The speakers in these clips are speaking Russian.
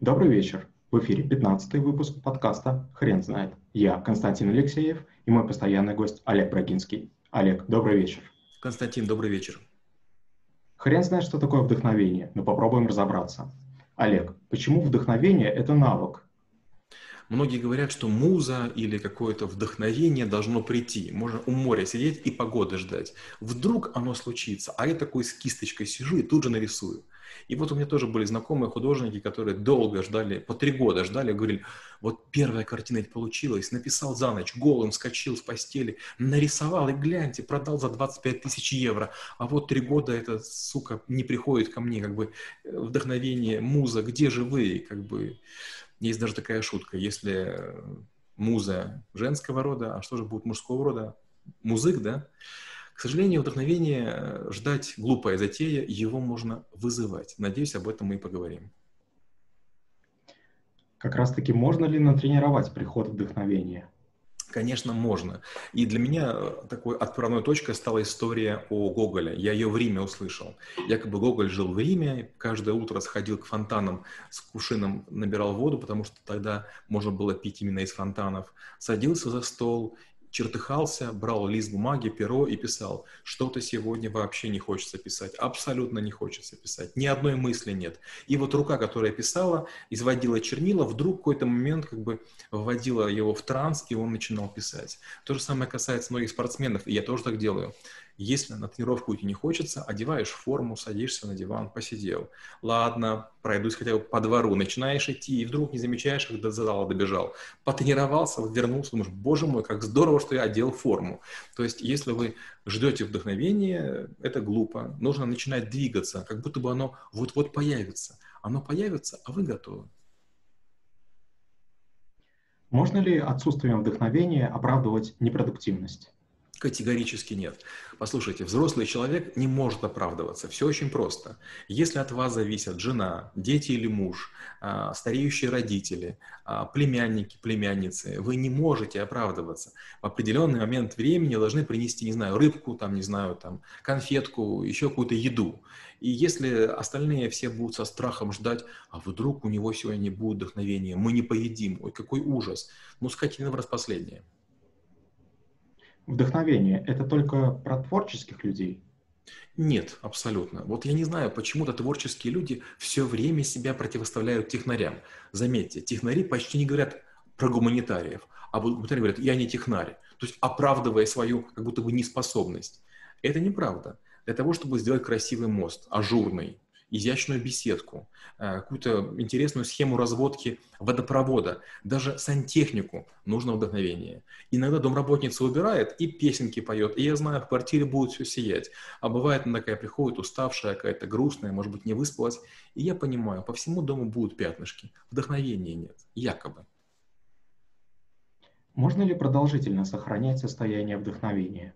Добрый вечер. В эфире 15 выпуск подкаста «Хрен знает». Я Константин Алексеев и мой постоянный гость Олег Брагинский. Олег, добрый вечер. Константин, добрый вечер. Хрен знает, что такое вдохновение, но попробуем разобраться. Олег, почему вдохновение – это навык? Многие говорят, что муза или какое-то вдохновение должно прийти. Можно у моря сидеть и погоды ждать. Вдруг оно случится, а я такой с кисточкой сижу и тут же нарисую. И вот у меня тоже были знакомые художники, которые долго ждали, по три года ждали, говорили, вот первая картина получилась, написал за ночь, голым скачил с постели, нарисовал, и гляньте, продал за 25 тысяч евро, а вот три года эта сука не приходит ко мне, как бы вдохновение, муза, где же вы, как бы, есть даже такая шутка, если муза женского рода, а что же будет мужского рода? Музык, да? К сожалению, вдохновение э, ждать глупая затея, его можно вызывать. Надеюсь, об этом мы и поговорим. Как раз-таки можно ли натренировать приход вдохновения? Конечно, можно. И для меня э, такой отправной точкой стала история о Гоголе. Я ее в Риме услышал. Якобы Гоголь жил в Риме, каждое утро сходил к фонтанам с кувшином, набирал воду, потому что тогда можно было пить именно из фонтанов. Садился за стол чертыхался, брал лист бумаги, перо и писал. Что-то сегодня вообще не хочется писать, абсолютно не хочется писать, ни одной мысли нет. И вот рука, которая писала, изводила чернила, вдруг в какой-то момент как бы вводила его в транс, и он начинал писать. То же самое касается многих спортсменов, и я тоже так делаю. Если на тренировку идти не хочется, одеваешь форму, садишься на диван, посидел. Ладно, пройдусь хотя бы по двору, начинаешь идти, и вдруг не замечаешь, как до зала добежал. Потренировался, вернулся, думаешь, боже мой, как здорово, что я одел форму. То есть, если вы ждете вдохновения, это глупо. Нужно начинать двигаться, как будто бы оно вот-вот появится. Оно появится, а вы готовы. Можно ли отсутствием вдохновения оправдывать непродуктивность? Категорически нет. Послушайте, взрослый человек не может оправдываться. Все очень просто. Если от вас зависят жена, дети или муж, а, стареющие родители, а, племянники, племянницы, вы не можете оправдываться. В определенный момент времени должны принести, не знаю, рыбку, там, не знаю, там, конфетку, еще какую-то еду. И если остальные все будут со страхом ждать, а вдруг у него сегодня не будет вдохновения, мы не поедим, ой, какой ужас. Ну, скотина в раз последнее. Вдохновение – это только про творческих людей? Нет, абсолютно. Вот я не знаю, почему-то творческие люди все время себя противоставляют технарям. Заметьте, технари почти не говорят про гуманитариев, а гуманитарии говорят, я не технарь. То есть оправдывая свою как будто бы неспособность. Это неправда. Для того, чтобы сделать красивый мост, ажурный, изящную беседку, э, какую-то интересную схему разводки водопровода, даже сантехнику нужно вдохновение. Иногда домработница убирает и песенки поет, и я знаю, в квартире будет все сиять. А бывает, она такая приходит уставшая, какая-то грустная, может быть, не выспалась, и я понимаю, по всему дому будут пятнышки, вдохновения нет, якобы. Можно ли продолжительно сохранять состояние вдохновения?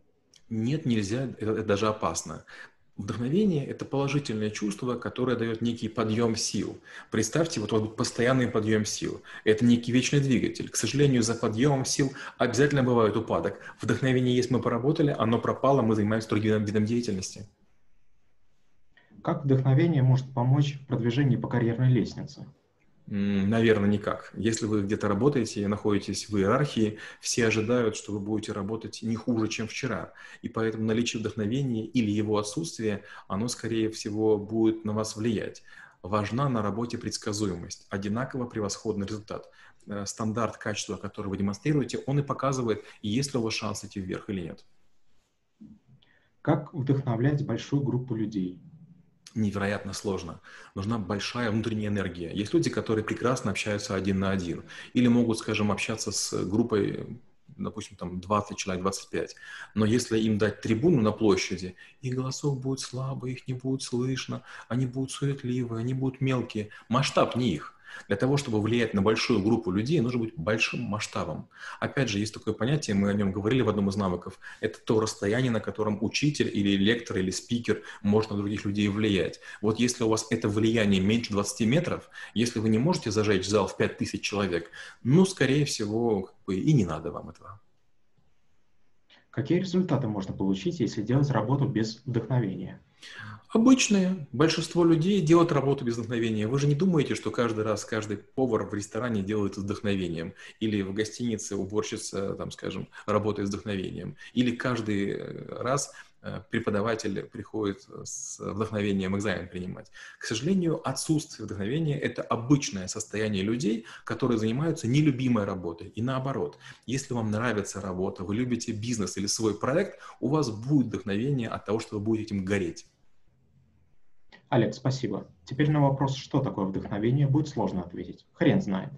Нет, нельзя, это, это даже опасно. Вдохновение – это положительное чувство, которое дает некий подъем сил. Представьте, вот, вот постоянный подъем сил. Это некий вечный двигатель. К сожалению, за подъемом сил обязательно бывает упадок. Вдохновение есть, мы поработали, оно пропало, мы занимаемся другим видом деятельности. Как вдохновение может помочь в продвижении по карьерной лестнице? Наверное, никак. Если вы где-то работаете и находитесь в иерархии, все ожидают, что вы будете работать не хуже, чем вчера. И поэтому наличие вдохновения или его отсутствие, оно, скорее всего, будет на вас влиять. Важна на работе предсказуемость, одинаково превосходный результат. Э, стандарт качества, который вы демонстрируете, он и показывает, есть ли у вас шанс идти вверх или нет. Как вдохновлять большую группу людей? Невероятно сложно. Нужна большая внутренняя энергия. Есть люди, которые прекрасно общаются один на один. Или могут, скажем, общаться с группой допустим, там 20 человек, 25. Но если им дать трибуну на площади, их голосов будет слабо, их не будет слышно, они будут суетливые, они будут мелкие. Масштаб не их. Для того, чтобы влиять на большую группу людей, нужно быть большим масштабом. Опять же, есть такое понятие, мы о нем говорили в одном из навыков, это то расстояние, на котором учитель или лектор или спикер может на других людей влиять. Вот если у вас это влияние меньше 20 метров, если вы не можете зажечь зал в 5000 человек, ну, скорее всего, и не надо вам этого. Какие результаты можно получить, если делать работу без вдохновения? Обычные. Большинство людей делают работу без вдохновения. Вы же не думаете, что каждый раз каждый повар в ресторане делает с вдохновением. Или в гостинице уборщица, там, скажем, работает с вдохновением. Или каждый э, раз преподаватель приходит с вдохновением экзамен принимать. К сожалению, отсутствие вдохновения – это обычное состояние людей, которые занимаются нелюбимой работой. И наоборот, если вам нравится работа, вы любите бизнес или свой проект, у вас будет вдохновение от того, что вы будете этим гореть. Олег, спасибо. Теперь на вопрос, что такое вдохновение, будет сложно ответить. Хрен знает.